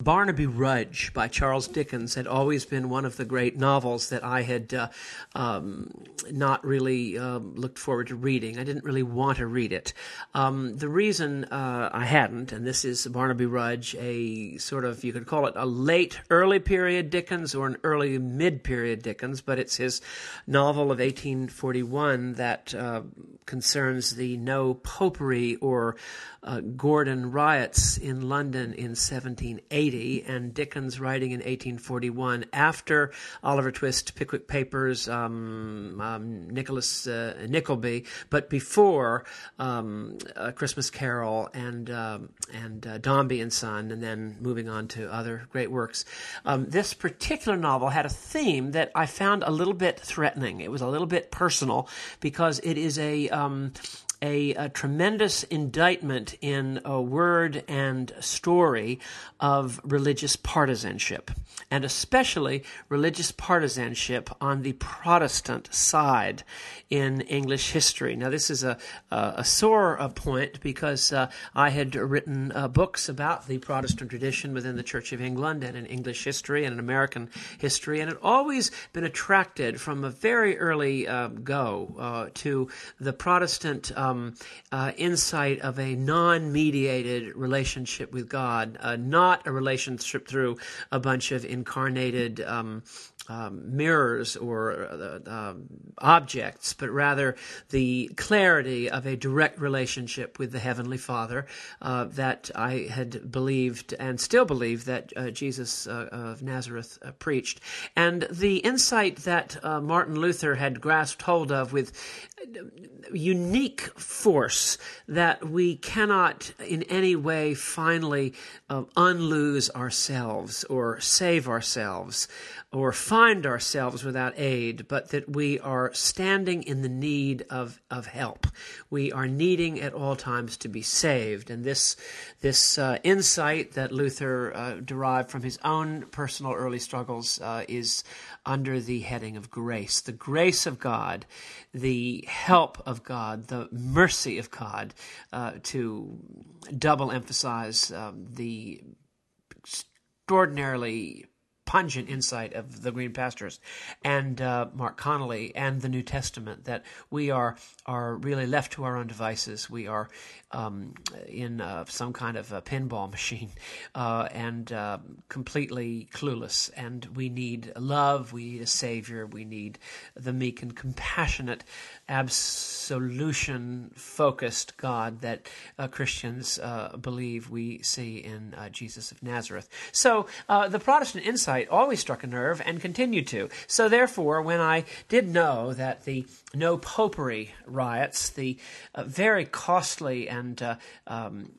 Barnaby Rudge by Charles Dickens had always been one of the great novels that I had uh, um, not really uh, looked forward to reading. I didn't really want to read it. Um, the reason uh, I hadn't, and this is Barnaby Rudge, a sort of, you could call it a late, early period Dickens or an early mid period Dickens, but it's his novel of 1841 that uh, concerns the no popery or uh, Gordon riots in London in 1780, and Dickens writing in 1841 after Oliver Twist, Pickwick Papers, um, um, Nicholas uh, Nickleby, but before um, Christmas Carol and um, and uh, Dombey and Son, and then moving on to other great works. Um, this particular novel had a theme that I found a little bit threatening. It was a little bit personal because it is a um, a, a, tremendous indictment in a word and story of religious partisanship, and especially religious partisanship on the Protestant side in English history. Now, this is a, a, a sore uh, point because uh, I had written uh, books about the Protestant tradition within the Church of England and in English history and in American history, and had always been attracted from a very early uh, go uh, to the Protestant um, uh, insight of a non mediated relationship with God, not a relationship through a bunch of incarnated. Um, um, mirrors or uh, uh, objects, but rather the clarity of a direct relationship with the Heavenly Father uh, that I had believed and still believe that uh, Jesus uh, of Nazareth uh, preached. And the insight that Martin Luther had grasped hold of with unique force that we cannot in any way finally unlose ourselves or save ourselves or find ourselves without aid, but that we are standing in the need of, of help. We are needing at all times to be saved. And this, this uh, insight that Luther uh, derived from his own personal early struggles uh, is under the heading of grace. The grace of God, the help of God, the mercy of God, uh, to double emphasize um, the extraordinarily pungent insight of the Green Pastures and uh, Marc Connelly and the New Testament that we are are really left to our own devices. We are um, in uh, some kind of a pinball machine uh, and uh, completely clueless. And we need love, we need a Savior, we need the meek and compassionate, absolution focused God that uh, Christians uh, believe we see in uh, Jesus of Nazareth. So the Protestant insight always struck a nerve and continued to. So, therefore, when I did know that the no popery riots, the very costly and uh, um,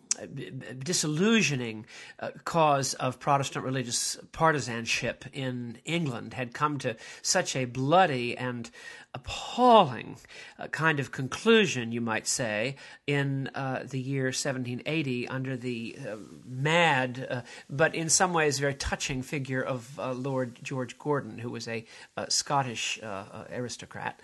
disillusioning uh, cause of Protestant religious partisanship in England had come to such a bloody and appalling uh, kind of conclusion, you might say, in uh, the year 1780 under the uh, mad, uh, but in some ways very touching figure of uh, Lord George Gordon, who was a Scottish aristocrat.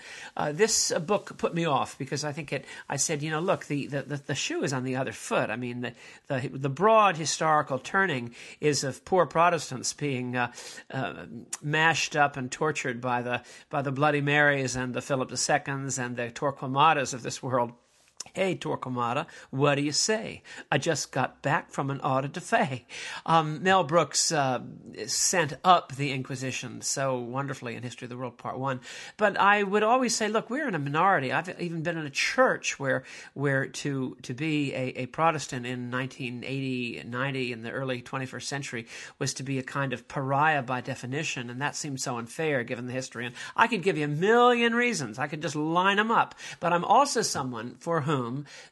this book put me off because I think it. I said, you know, look, the, the, the shoe is on the other foot. I mean, the, the, the broad historical turning is of poor Protestants being mashed up and tortured by the by the Bloody Marys and the Philip IIs and the Torquemadas of this world Hey, Torquemada, what do you say? I just got back from an auto de fe. Um, Mel Brooks uh, sent up the Inquisition so wonderfully in History of the World Part 1. But I would always say, look, we're in a minority. I've even been in a church where where to, to be a, a Protestant in 1980, 90, in the early 21st century was to be a kind of pariah by definition, and that seems so unfair given the history. And I could give you a million reasons. I could just line them up. But I'm also someone for whom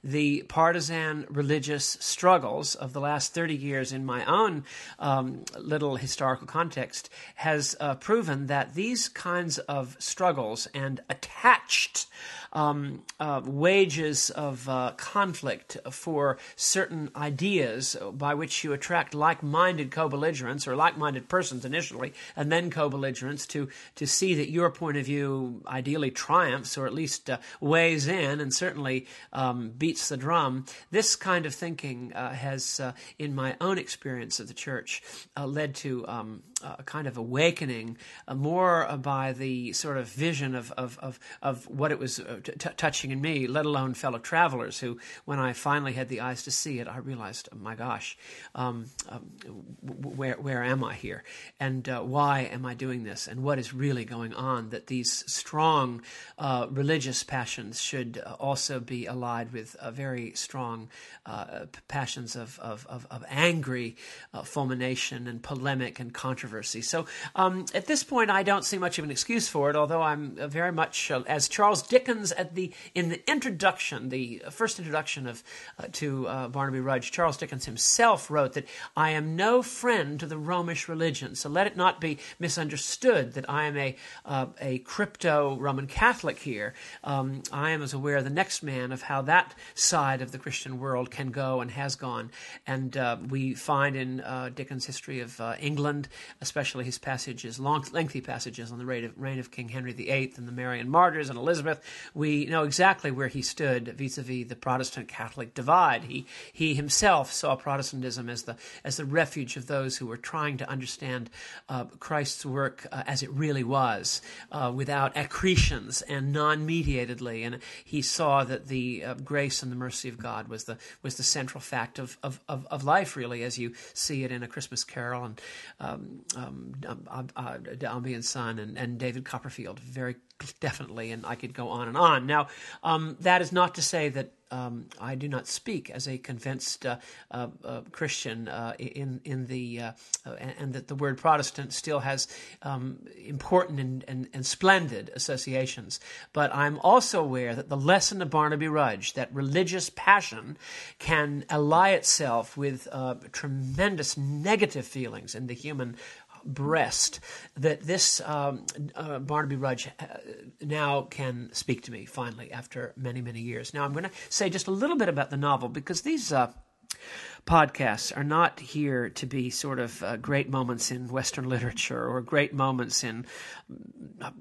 the partisan religious struggles of the last 30 years in my own um, little historical context has uh, proven that these kinds of struggles and attached um, uh, wages of uh, conflict for certain ideas by which you attract like-minded co-belligerents or like-minded persons initially, and then co-belligerents to to see that your point of view ideally triumphs or at least uh, weighs in and certainly um, beats the drum. This kind of thinking uh, has, uh, in my own experience of the church, uh, led to um, a kind of awakening uh, more by the sort of vision of, of, of, of what it was uh, t- touching in me, let alone fellow travelers who, when I finally had the eyes to see it, I realized, oh my gosh, um, um, where, where am I here? And uh, why am I doing this? And what is really going on? That these strong uh, religious passions should uh, also be allied with very strong uh, passions of, of, of, of angry fulmination and polemic and controversy. So um, at this point, I don't see much of an excuse for it, although I'm uh, very much uh, as Charles Dickens at the in the introduction, the first introduction of uh, to uh, Barnaby Rudge. Charles Dickens himself wrote that I am no friend to the Romish religion. So let it not be misunderstood that I am a uh, a crypto Roman Catholic here. Um, I am as aware the next man of how that side of the Christian world can go and has gone, and uh, we find in Dickens' history of England especially his passages, long, lengthy passages on the reign of, reign of King Henry VIII and the Marian martyrs and Elizabeth, we know exactly where he stood vis-a-vis the Protestant-Catholic divide. He he himself saw Protestantism as the as the refuge of those who were trying to understand uh, Christ's work uh, as it really was, uh, without accretions and non-mediatedly. And he saw that the uh, grace and the mercy of God was the was the central fact of of, of, of life, really, as you see it in A Christmas Carol and um, um, uh, uh, Dombey and Son and, and David Copperfield very definitely, and I could go on and on. Now, um, that is not to say that um, I do not speak as a convinced uh, uh, uh, Christian uh, in in the uh, and that the word Protestant still has um, important and, and, and, splendid associations. But I'm also aware that the lesson of Barnaby Rudge, that religious passion, can ally itself with tremendous negative feelings in the human breast that this um, uh, Barnaby Rudge uh, now can speak to me finally after many, many years. Now, I'm going to say just a little bit about the novel because these. Uh, podcasts are not here to be sort of uh, great moments in Western literature or great moments in uh,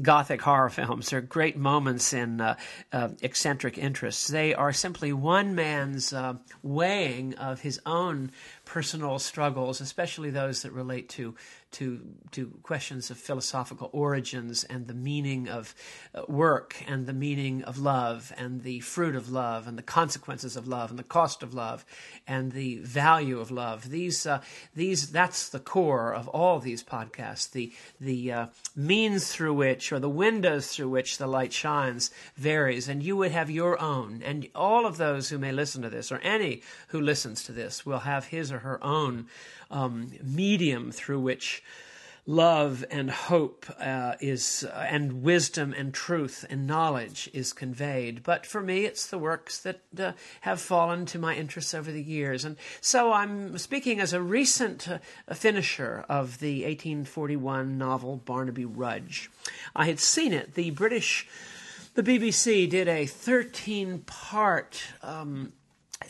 gothic horror films or great moments in uh, uh, eccentric interests. They are simply one man's uh, weighing of his own personal struggles, especially those that relate to to to questions of philosophical origins and the meaning of uh, work and the meaning of love and the fruit of love and the consequences of love and the cost of love and the value of love. These uh, these that's the core of all these podcasts. The the uh, means through which or the windows through which the light shines varies, and you would have your own. And all of those who may listen to this or any who listens to this will have his or her own um, medium through which love and hope uh, is uh, and wisdom and truth and knowledge is conveyed. But for me it's the works that uh, have fallen to my interests over the years. And so i'm speaking as a recent uh, finisher of the 1841 novel barnaby rudge. I had seen it. The british the bbc did a 13 part um,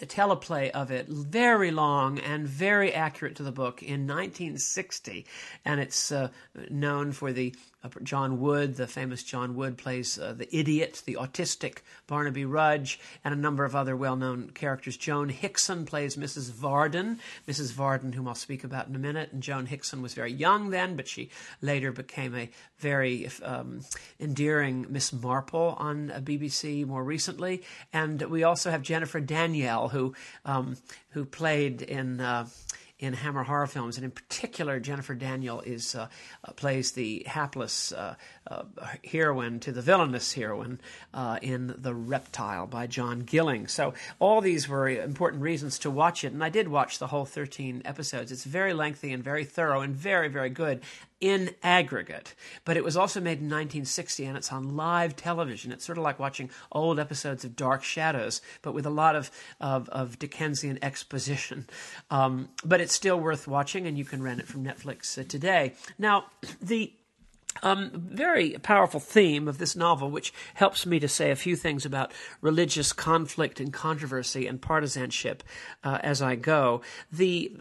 teleplay of it, very long and very accurate to the book, in 1960, and it's uh, known for the John Wood, the famous John Wood, plays uh, the idiot, the autistic Barnaby Rudge, and a number of other well known characters. Joan Hickson plays Mrs. Varden, Mrs. Varden, whom I'll speak about in a minute. And Joan Hickson was very young then, but she later became a very um, endearing Miss Marple on uh, BBC more recently. And we also have Jennifer Daniel, who, um, who played in. Uh, in Hammer horror films, and in particular, Jennifer Daniel is uh, uh, plays the hapless uh, uh heroine to the villainous heroine in The Reptile by John Gilling. So all these were important reasons to watch it, and I did watch the whole 13 episodes. It's very lengthy and very thorough and very, very good in aggregate. But it was also made in 1960 and it's on live television. It's sort of like watching old episodes of Dark Shadows, but with a lot of, of, of Dickensian exposition. Um, but it's still worth watching and you can rent it from Netflix uh, today. Now, the um, very powerful theme of this novel, which helps me to say a few things about religious conflict and controversy and partisanship uh, as I go. The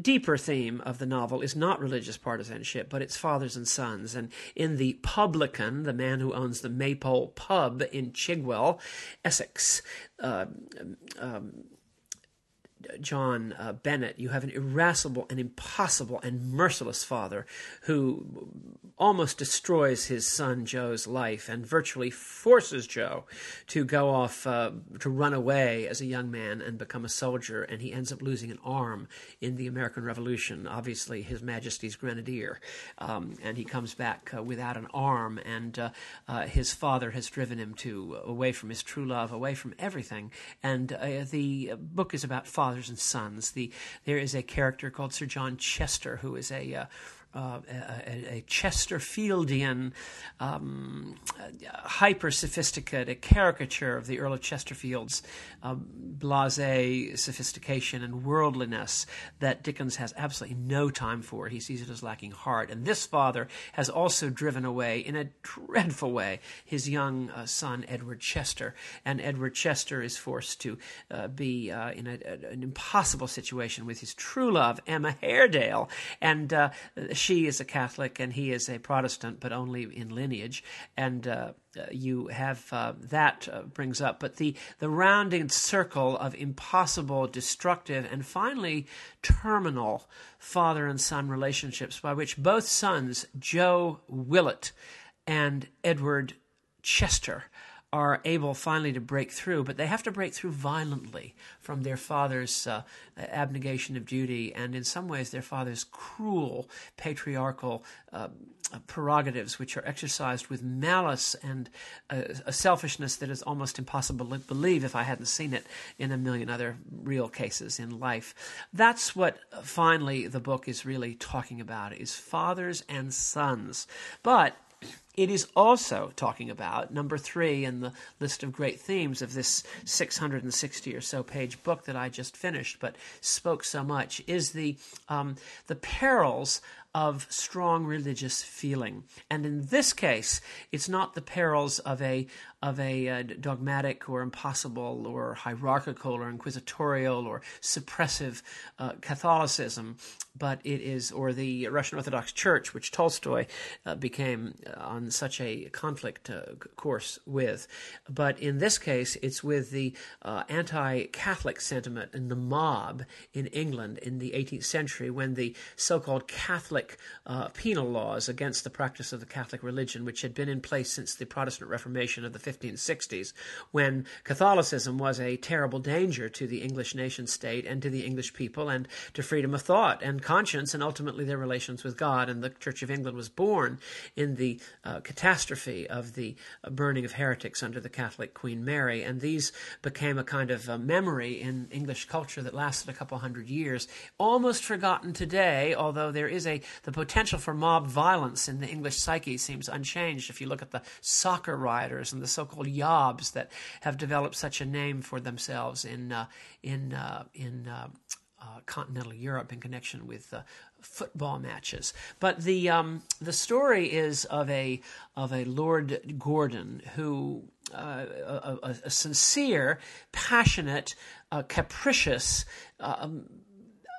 deeper theme of the novel is not religious partisanship, but it's fathers and sons. And in The Publican, the man who owns the Maypole Pub in Chigwell, Essex, uh, um, John uh, Bennet, you have an irascible and impossible and merciless father who almost destroys his son Joe's life and virtually forces Joe to go off uh, to run away as a young man and become a soldier. And he ends up losing an arm in the American Revolution, obviously, His Majesty's Grenadier. Um, and he comes back uh, without an arm, and uh, uh, his father has driven him to away from his true love, away from everything. And uh, the book is about father fathers and sons. The there is a character called Sir John Chester who is a uh, uh, a, a, Chesterfieldian, um, hyper sophisticated caricature of the Earl of Chesterfield's um, blase sophistication and worldliness that Dickens has absolutely no time for. He sees it as lacking heart. And this father has also driven away, in a dreadful way, his young uh, son, Edward Chester. And Edward Chester is forced to uh, be uh, in a, an impossible situation with his true love, Emma Haredale. And uh, she is a Catholic and he is a Protestant, but only in lineage. And uh, uh, you have uh, that uh, brings up, but the the rounding circle of impossible, destructive, and finally terminal father and son relationships, by which both sons, Joe Willet and Edward Chester, are able finally to break through, but they have to break through violently from their father's uh, abnegation of duty and, in some ways, their father's cruel patriarchal uh, prerogatives, which are exercised with malice and uh, a selfishness that is almost impossible to believe if I hadn't seen it in a million other real cases in life. That's what uh, finally the book is really talking about: is fathers and sons, but it is also talking about number three in the list of great themes of this 660 or so page book that I just finished, but spoke so much, is the um, the perils of strong religious feeling. And in this case, it's not the perils of a of a uh, dogmatic or impossible or hierarchical or inquisitorial or suppressive uh, Catholicism, but it is, or the Russian Orthodox Church, which Tolstoy uh, became uh, on such a conflict uh, course with. But in this case, it's with the uh, anti Catholic sentiment in the mob in England in the 18th century when the so called Catholic penal laws against the practice of the Catholic religion, which had been in place since the Protestant Reformation of the 1560s, when Catholicism was a terrible danger to the English nation state and to the English people and to freedom of thought and conscience and ultimately their relations with God. And the Church of England was born in the uh, catastrophe of the uh, burning of heretics under the Catholic Queen Mary. And these became a kind of uh, memory in English culture that lasted a couple hundred years, almost forgotten today, although there is a the potential for mob violence in the English psyche seems unchanged if you look at the soccer rioters and the so-called yobs that have developed such a name for themselves in uh, in uh, in uh, uh continental Europe in connection with uh, football matches. But the um, the story is of a of a Lord Gordon who. Uh, a, a, a, sincere, passionate, capricious, um,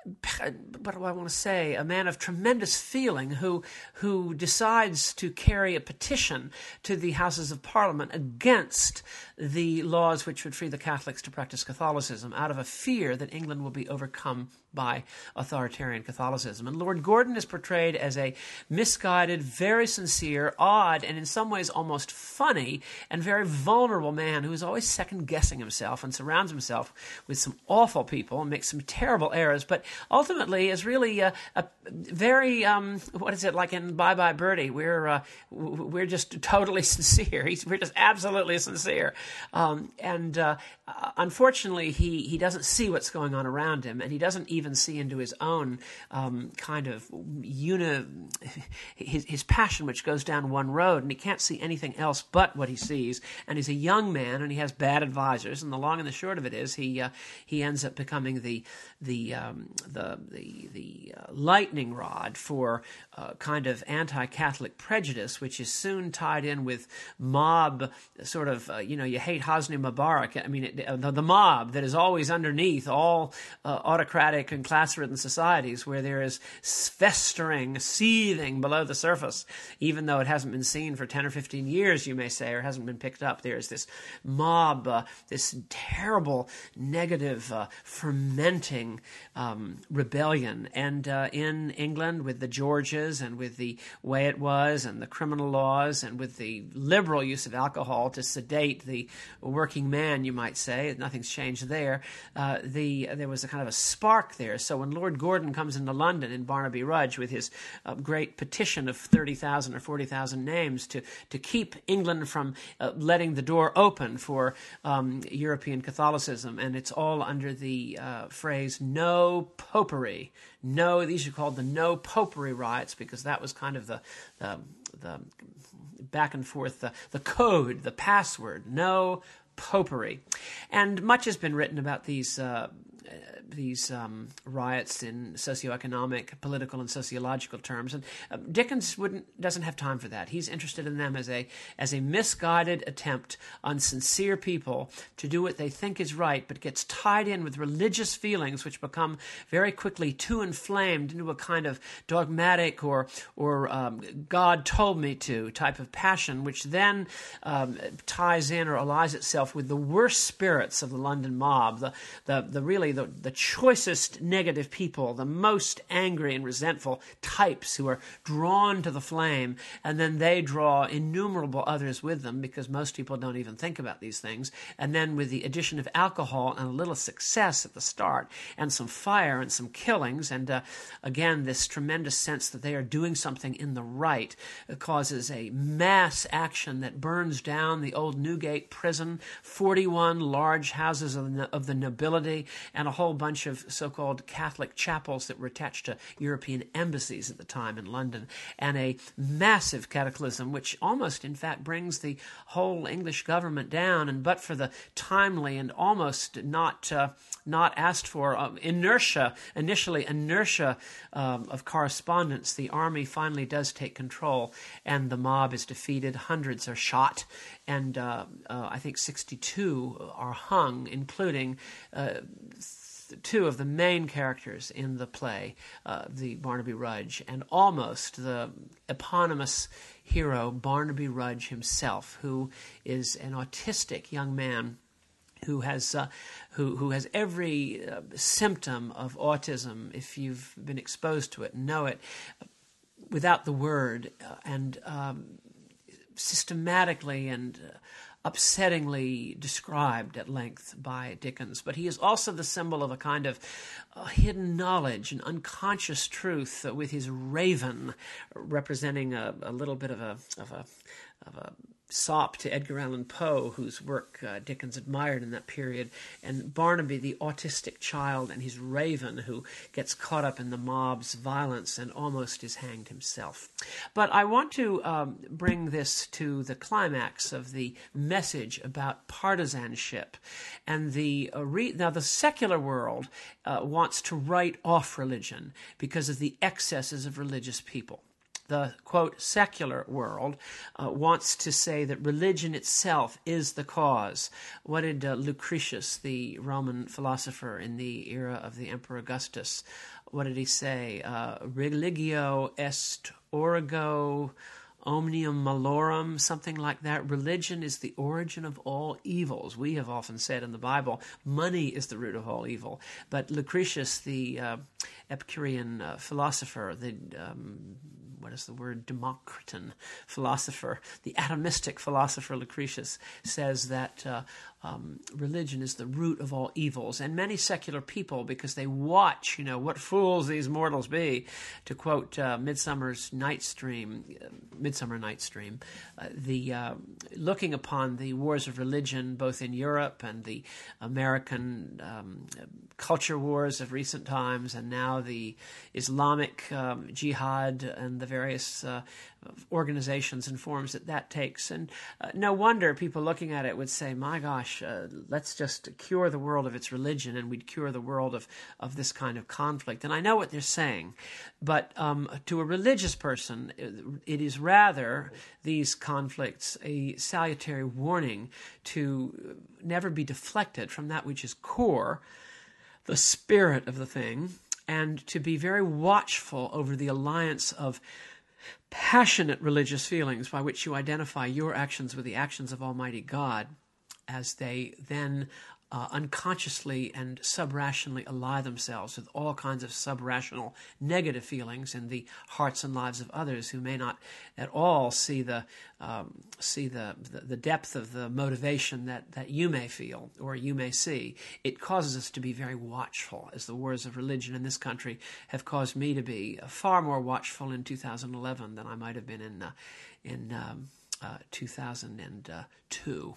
what do I want to say? A man of tremendous feeling who who decides to carry a petition to the Houses of Parliament against the laws which would free the Catholics to practice Catholicism, out of a fear that England will be overcome by authoritarian Catholicism. And Lord Gordon is portrayed as a misguided, very sincere, odd, and in some ways almost funny and very vulnerable man who is always second guessing himself and surrounds himself with some awful people and makes some terrible errors, but ultimately is really a, a very, um, what is it, like in Bye Bye Birdie? We're, uh, we're just totally sincere. He's, we're just absolutely sincere. Um, and uh, unfortunately, he, he doesn't see what's going on around him, and he doesn't even see into his own um, kind of uni, his, his passion, which goes down one road, and he can't see anything else but what he sees. And he's a young man, and he has bad advisors. And the long and the short of it is, he uh, he ends up becoming the the um, the the, the uh, lightning lightning rod for uh, kind of anti Catholic prejudice, which is soon tied in with mob sort of, uh, you know, you hate Hosni Mubarak. I mean, it, the, the, mob that is always underneath all uh, autocratic and class ridden societies where there is festering, seething below the surface, even though it hasn't been seen for 10 or 15 years, you may say, or hasn't been picked up. There is this mob, uh, this terrible, negative, fermenting um, rebellion. And uh, England, with the Georges and with the way it was, and the criminal laws, and with the liberal use of alcohol to sedate the working man, you might say, nothing's changed there. Uh, the there was a kind of a spark there. So when Lord Gordon comes into London in Barnaby Rudge with his uh, great petition of thirty thousand or forty thousand names to to keep England from uh, letting the door open for um, European Catholicism, and it's all under the uh, phrase "No Popery." No, these are called the No Popery riots because that was kind of the the, the back and forth, the, the code, the password. No popery. And much has been written about these uh, these um, riots in socioeconomic, political, and sociological terms. And uh, Dickens wouldn't doesn't have time for that. He's interested in them as a as a misguided attempt on sincere people to do what they think is right, but gets tied in with religious feelings, which become very quickly too inflamed into a kind of dogmatic or or um, God told me to type of passion, which then um, ties in or allies itself with the worst spirits of the London mob, the the, the really the, the choicest negative people, the most angry and resentful types who are drawn to the flame, and then they draw innumerable others with them because most people don't even think about these things. And then with the addition of alcohol and a little success at the start, and some fire and some killings, and uh, again, this tremendous sense that they are doing something in the right uh, causes a mass action that burns down the old Newgate prison, 41 large houses of the, of the nobility, and a whole bunch of so called Catholic chapels that were attached to European embassies at the time in London, and a massive cataclysm, which almost, in fact, brings the whole English government down. And but for the timely and almost not uh, not asked for uh, inertia, initially inertia um, of correspondence, the army finally does take control, and the mob is defeated. Hundreds are shot, and uh, uh I think 62 are hung, including uh, two of the main characters in the play, uh, the Barnaby Rudge, and almost the eponymous hero Barnaby Rudge himself, who is an autistic young man who has uh, who who has every uh, symptom of autism. If you've been exposed to it know it without the word uh, and um, systematically and uh, upsettingly described at length by Dickens, but he is also the symbol of a kind of uh, hidden knowledge and unconscious truth uh, with his raven representing a, a little bit of a, of a, of a sop to Edgar Allan Poe, whose work uh, Dickens admired in that period, and Barnaby, the autistic child, and his raven, who gets caught up in the mob's violence and almost is hanged himself. But I want to um, bring this to the climax of the message about partisanship, and the uh, re- now the secular world uh, wants to write off religion because of the excesses of religious people the quote secular world uh, wants to say that religion itself is the cause. What did uh, Lucretius, the Roman philosopher in the era of the Emperor Augustus, what did he say? Uh, religio est origo omnium malorum, something like that. Religion is the origin of all evils. We have often said in the Bible, money is the root of all evil. But Lucretius, the uh, Epicurean uh, philosopher, the um, what is the word, Democritan philosopher, the atomistic philosopher Lucretius, says that uh, um, religion is the root of all evils. And many secular people, because they watch, you know, what fools these mortals be, to quote uh, Midsummer's Night's Dream, uh, Midsummer Night's Dream, uh, the uh, looking upon the wars of religion both in Europe and the American um, culture wars of recent times, and now the Islamic um, jihad and the various uh, organizations and forms that that takes. And uh, no wonder people looking at it would say, my gosh, uh, let's just cure the world of its religion and we'd cure the world of, of this kind of conflict. And I know what they're saying, but um, to a religious person, it is rather these conflicts a salutary warning to never be deflected from that which is core, the spirit of the thing, and to be very watchful over the alliance of passionate religious feelings by which you identify your actions with the actions of Almighty God as they then uh, unconsciously and subrationally ally themselves with all kinds of subrational negative feelings in the hearts and lives of others who may not at all see the um, see the, the, the depth of the motivation that that you may feel or you may see. It causes us to be very watchful, as the wars of religion in this country have caused me to be far more watchful in 2011 than I might have been in uh, in um, uh, 2002,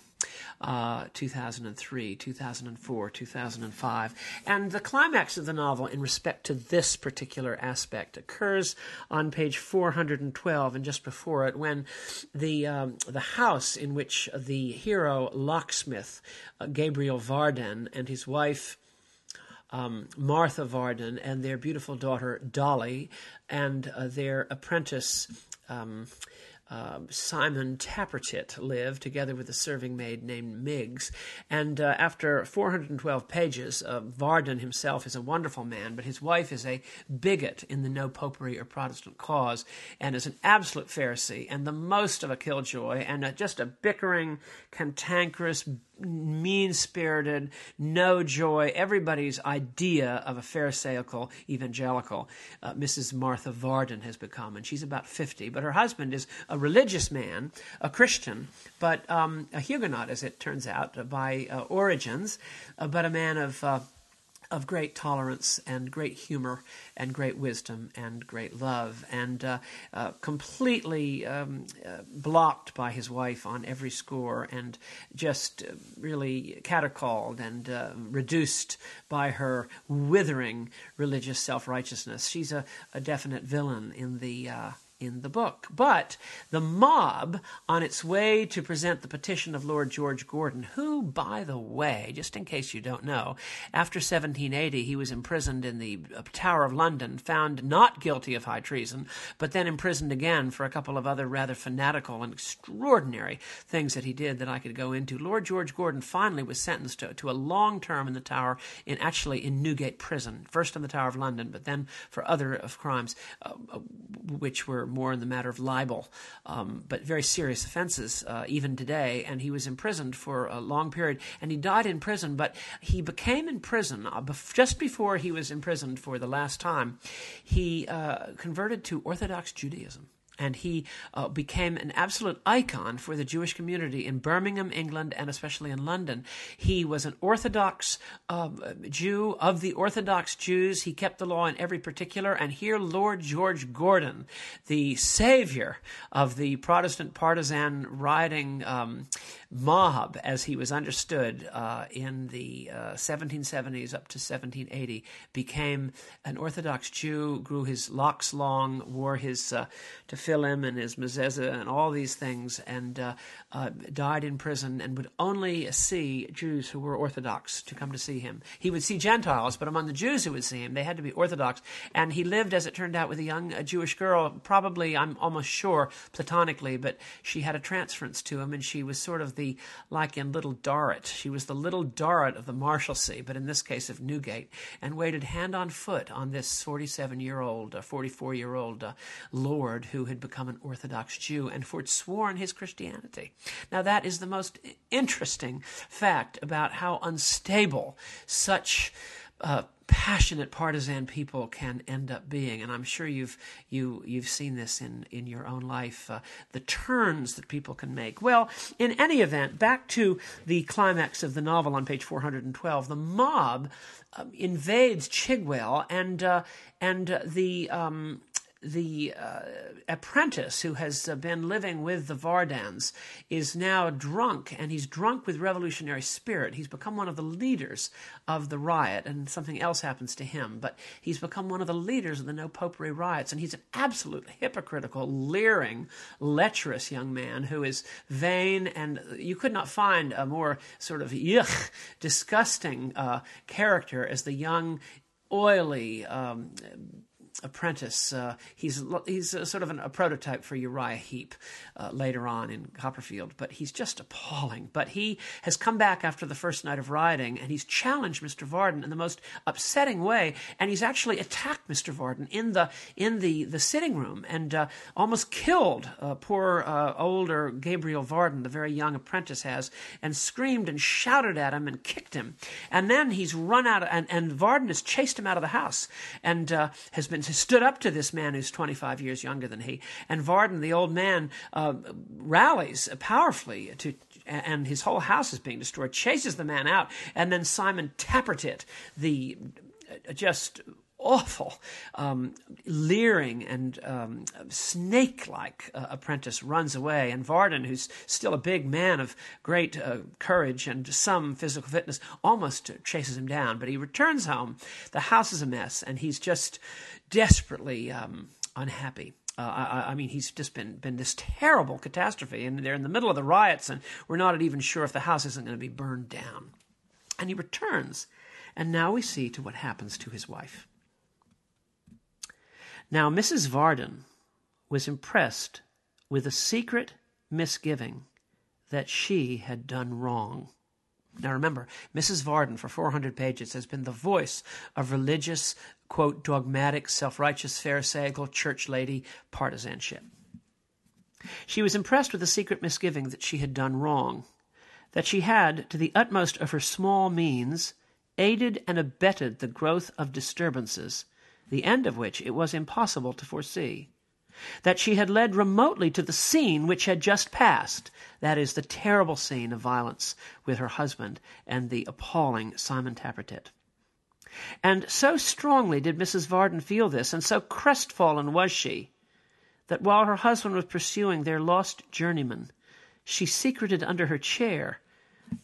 uh, 2003, 2004, 2005. And the climax of the novel, in respect to this particular aspect, occurs on page 412 and just before it, when the, um, the house in which the hero locksmith, uh, Gabriel Varden, and his wife, um, Martha Varden, and their beautiful daughter, Dolly, and uh, their apprentice, um, uh, Simon Tappertit lived, together with a serving maid named Miggs. And uh, after 412 pages, uh, Varden himself is a wonderful man, but his wife is a bigot in the no popery or Protestant cause and is an absolute Pharisee and the most of a killjoy and just a bickering, cantankerous, mean spirited, no joy, everybody's idea of a Pharisaical evangelical, uh, Mrs. Martha Varden has become. And she's about 50. But her husband is a religious man, a Christian, but um, a Huguenot, as it turns out, by uh, origins, uh, but a man of uh, of great tolerance and great humor and great wisdom and great love, and uh, uh, completely um, uh, blocked by his wife on every score, and just really catacalled and uh, reduced by her withering religious self righteousness. She's a, a, definite villain in the uh, in the book. But the mob, on its way to present the petition of Lord George Gordon, who, by the way, just in case you don't know, after 1780 he was imprisoned in the uh, Tower of London, found not guilty of high treason, but then imprisoned again for a couple of other rather fanatical and extraordinary things that he did that I could go into. Lord George Gordon finally was sentenced to, to a long term in the Tower, in actually in Newgate Prison, first in the Tower of London, but then for other of crimes uh, uh which were more in the matter of libel, um, but very serious offenses uh, even today. And he was imprisoned for a long period, and he died in prison. But he became in prison uh, just before he was imprisoned for the last time. He uh, converted to Orthodox Judaism and he uh, became an absolute icon for the Jewish community in Birmingham, England, and especially in London. He was an Orthodox uh, Jew of the Orthodox Jews. He kept the law in every particular. And here, Lord George Gordon, the savior of the Protestant partisan rioting um, mob, as he was understood uh, in the 1770s uh, up to 1780, became an Orthodox Jew, grew his locks long, wore his uh, tefillin and his mezuzah and all these things, and uh, uh, died in prison and would only see Jews who were Orthodox to come to see him. He would see Gentiles, but among the Jews who would see him, they had to be Orthodox. And he lived, as it turned out, with a young a Jewish girl, probably, I'm almost sure, platonically, but she had a transference to him, and she was sort of the, like in Little Dorrit, she was the Little Dorrit of the Marshalsea, but in this case of Newgate, and waited hand on foot on this 47 year old, 44 year old uh, lord who had become an Orthodox Jew and forsworn his Christianity. Now, that is the most interesting fact about how unstable such uh, passionate partisan people can end up being, and I'm sure you've you you've seen this in in your own life. Uh, the turns that people can make. Well, in any event, back to the climax of the novel on page 412. The mob um, invades Chigwell, and uh, and uh, the um, the uh, apprentice who has uh, been living with the Vardens is now drunk, and he's drunk with revolutionary spirit. He's become one of the leaders of the riot, and something else happens to him. But he's become one of the leaders of the No Popery riots, and he's an absolute hypocritical, leering, lecherous young man who is vain, and you could not find a more sort of yuck, disgusting uh, character as the young, oily, um, apprentice. Uh, he's he's a, sort of an, a prototype for Uriah Heep uh, later on in Copperfield, but he's just appalling. But he has come back after the first night of rioting, and he's challenged Mr. Varden in the most upsetting way, and he's actually attacked Mr. Varden in the in the, the sitting room and uh, almost killed uh, poor uh, older Gabriel Varden, the very young apprentice has, and screamed and shouted at him and kicked him, and then he's run out, and, and Varden has chased him out of the house and uh, has been stood up to this man who's 25 years younger than he. And Varden, the old man, uh, rallies powerfully to and his whole house is being destroyed, chases the man out, and then Simon Tappertit, the uh, just awful, um, leering and um, snake like uh, apprentice runs away. And Varden, who's still a big man of great uh, courage and some physical fitness, almost chases him down. But he returns home. The house is a mess, and he's just desperately um, unhappy. Uh, I, I, mean, he's just been been this terrible catastrophe, and they're in the middle of the riots, and we're not even sure if the house isn't going to be burned down. And he returns, and now we see to what happens to his wife. Now, Mrs. Varden was impressed with a secret misgiving that she had done wrong. Now remember, Mrs. Varden, for 400 pages, has been the voice of religious, quote, dogmatic, self righteous, Pharisaical, church lady partisanship. She was impressed with a secret misgiving that she had done wrong, that she had, to the utmost of her small means, aided and abetted the growth of disturbances the end of which it was impossible to foresee. That she had led remotely to the scene which had just passed, that is, the terrible scene of violence with her husband and the appalling Simon Tappertit. And so strongly did Mrs. Varden feel this, and so crestfallen was she, that while her husband was pursuing their lost journeyman, she secreted under her chair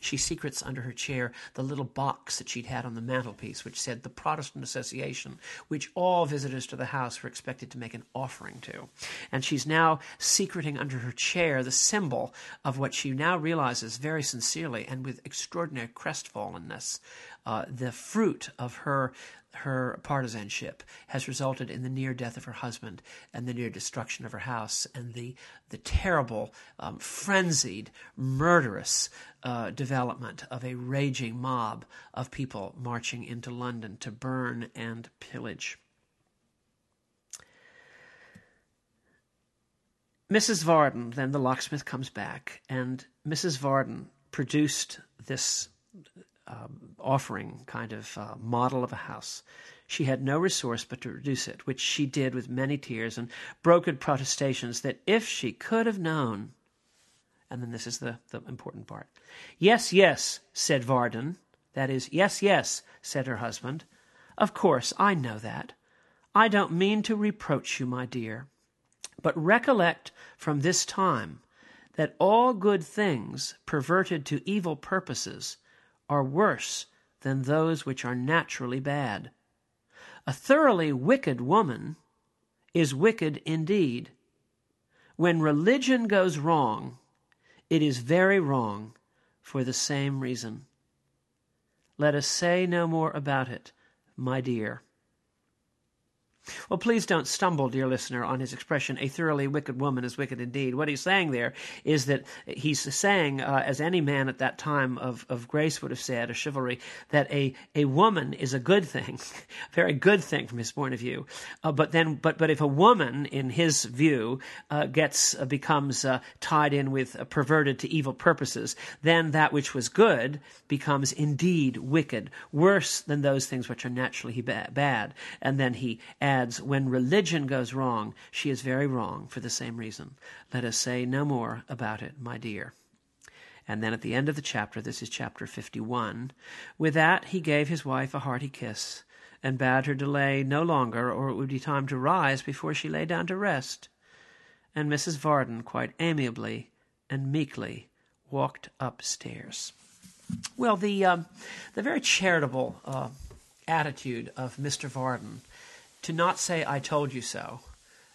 she secrets under her chair the little box that she'd had on the mantelpiece, which said the Protestant Association, which all visitors to the house were expected to make an offering to. And she's now secreting under her chair the symbol of what she now realizes very sincerely and with extraordinary crestfallenness uh, the fruit of her her partisanship has resulted in the near death of her husband and the near destruction of her house and the the terrible, um, frenzied, murderous uh, development of a raging mob of people marching into London to burn and pillage. Mrs. Varden, then the locksmith comes back, and Mrs. Varden produced this um, offering kind of uh, model of a house. She had no resource but to reduce it, which she did with many tears and broken protestations that if she could have known. And then this is the, the important part. Yes, yes, said Varden. That is, yes, yes, said her husband. Of course, I know that. I don't mean to reproach you, my dear. But recollect from this time that all good things perverted to evil purposes are worse than those which are naturally bad. A thoroughly wicked woman is wicked indeed. When religion goes wrong, it is very wrong for the same reason. Let us say no more about it, my dear. Well, please don't stumble, dear listener, on his expression, a thoroughly wicked woman is wicked indeed. What he's saying there is that he's saying, uh, as any man at that time of, of grace would have said, or chivalry, that a, a woman is a good thing, a very good thing from his point of view. Uh, but then, but, but if a woman, in his view, uh, gets, uh, becomes uh, tied in with uh, perverted to evil purposes, then that which was good becomes indeed wicked, worse than those things which are naturally bad. And then he adds, adds, When religion goes wrong, she is very wrong for the same reason. Let us say no more about it, my dear. And then at the end of the chapter, this is chapter 51, with that he gave his wife a hearty kiss, and bade her delay no longer, or it would be time to rise before she lay down to rest. And Mrs. Varden quite amiably and meekly walked upstairs. Well, the uh, the very charitable uh, attitude of Mr. Varden to not say "I told you so"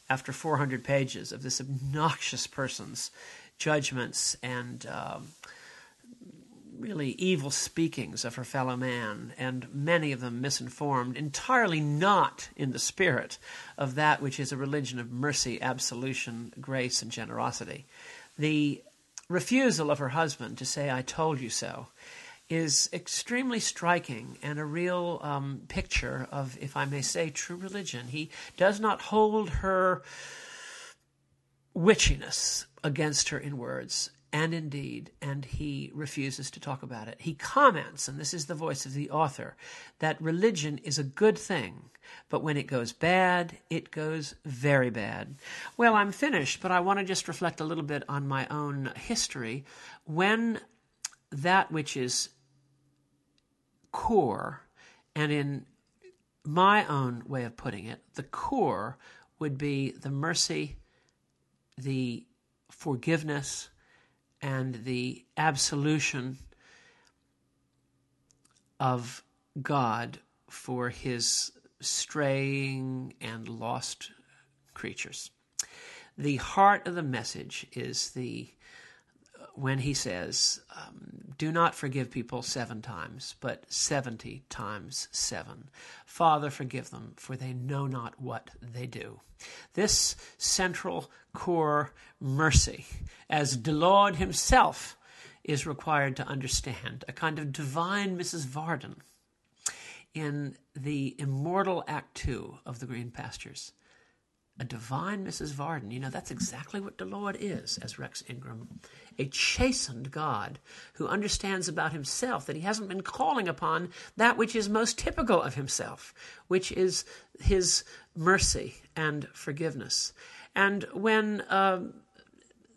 after 400 pages of this obnoxious person's judgments and um, really evil speakings of her fellow man, and many of them misinformed, entirely not in the spirit of that which is a religion of mercy, absolution, grace, and generosity. The refusal of her husband to say, I told you so, is extremely striking and a real um, picture of, if I may say, true religion. He does not hold her witchiness against her in words and indeed, and he refuses to talk about it. He comments, and this is the voice of the author, that religion is a good thing, but when it goes bad, it goes very bad. Well, I'm finished, but I want to just reflect a little bit on my own history. When that which is core, and in my own way of putting it, the core would be the mercy, the forgiveness, and the absolution of God for his straying and lost creatures. The heart of the message is the when he says, um, Do not forgive people seven times, but 70 times seven. Father, forgive them, for they know not what they do. This central core mercy, as the Lord himself is required to understand, a kind of divine Mrs. Varden in the immortal Act Two of the Green Pastures a divine Mrs. Varden. You know, that's exactly what the Lord is, as Rex Ingram, a chastened God who understands about himself that he hasn't been calling upon that which is most typical of himself, which is his mercy and forgiveness. And when uh,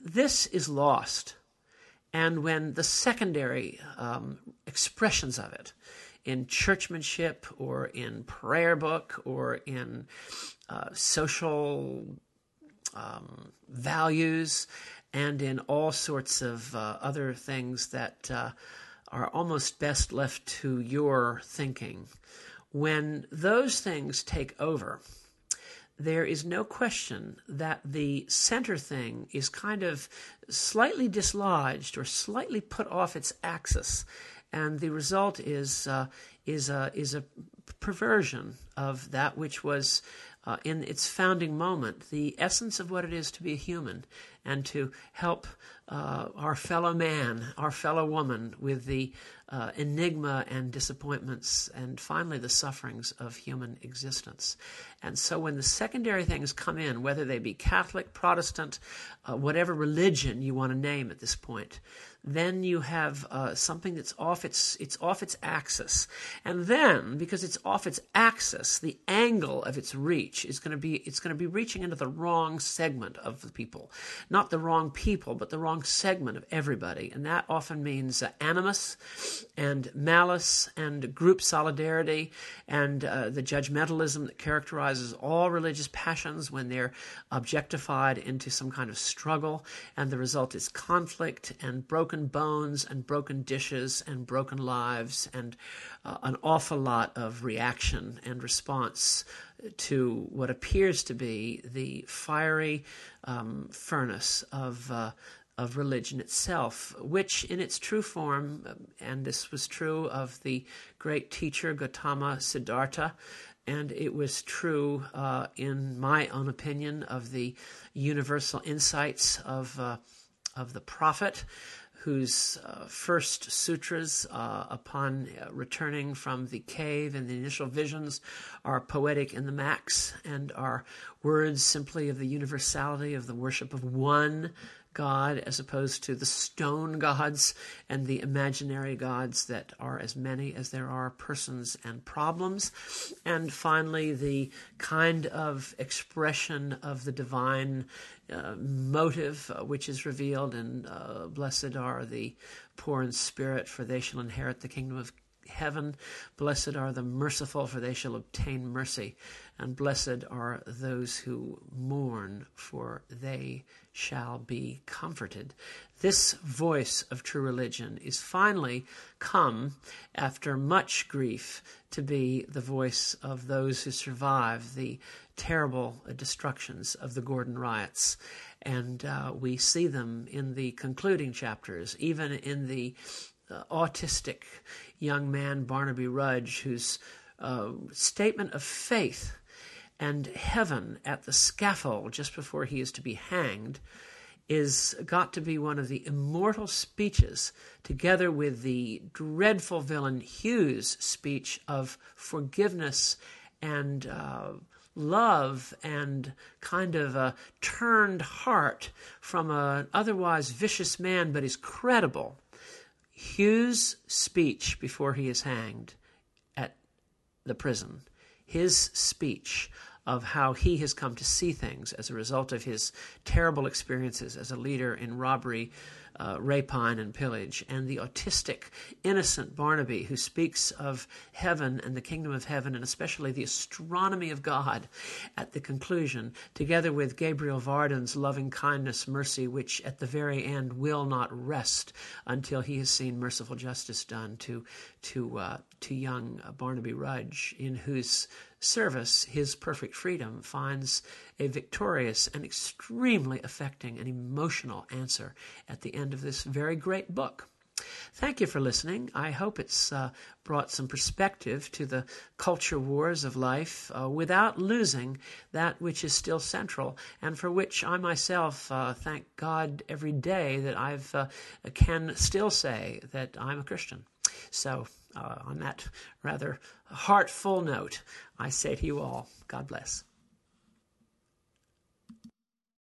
this is lost, and when the secondary um, expressions of it, in churchmanship or in prayer book or in uh, social um, values and in all sorts of uh, other things that uh, are almost best left to your thinking. When those things take over, there is no question that the center thing is kind of slightly dislodged or slightly put off its axis, and the result is uh, is a is a perversion of that which was uh, in its founding moment, the essence of what it is to be a human and to help uh, our fellow man, our fellow woman with the uh, enigma and disappointments and finally the sufferings of human existence. And so when the secondary things come in, whether they be Catholic, Protestant, uh, whatever religion you want to name at this point, then you have uh, something that's off its it's off its axis, and then because it's off its axis, the angle of its reach is going to be it's going to be reaching into the wrong segment of the people, not the wrong people, but the wrong segment of everybody, and that often means uh, animus and malice and group solidarity and uh, the judgmentalism that characterizes all religious passions when they're objectified into some kind of struggle, and the result is conflict and broken bones and broken dishes and broken lives and uh, an awful lot of reaction and response to what appears to be the fiery um, furnace of. Uh, of religion itself, which in its true form, and this was true of the great teacher Gautama Siddhartha, and it was true, uh, in my own opinion, of the universal insights of uh, of the prophet whose uh, first sutras, uh, upon returning from the cave and the initial visions, are poetic in the max and are words simply of the universality of the worship of one God as opposed to the stone gods and the imaginary gods that are as many as there are persons and problems. And finally, the kind of expression of the divine uh, motive uh, which is revealed in uh, Blessed are the poor in spirit, for they shall inherit the kingdom of heaven. Blessed are the merciful, for they shall obtain mercy. And blessed are those who mourn, for they shall be comforted. This voice of true religion is finally come, after much grief, to be the voice of those who survive the terrible destructions of the Gordon riots. And uh, we see them in the concluding chapters, even in the uh, autistic young man, Barnaby Rudge, whose uh, statement of faith and heaven at the scaffold just before he is to be hanged is got to be one of the immortal speeches, together with the dreadful villain Hugh's speech of forgiveness and uh, love and kind of a turned heart from an otherwise vicious man, but is credible. Hugh's speech before he is hanged at the prison, his speech of how he has come to see things as a result of his terrible experiences as a leader in robbery, uh, rapine, and pillage, and the autistic, innocent Barnaby who speaks of heaven and the kingdom of heaven, and especially the astronomy of God at the conclusion, together with Gabriel Varden's loving kindness, mercy, which at the very end will not rest until he has seen merciful justice done to to uh, to young Barnaby Rudge, in whose service, his perfect freedom finds a victorious and extremely affecting and emotional answer at the end of this very great book. Thank you for listening. I hope it's uh, brought some perspective to the culture wars of life uh, without losing that which is still central, and for which I myself uh, thank God every day that I uh, can still say that I'm a Christian. So, uh, on that rather heartful note, I say to you all, God bless.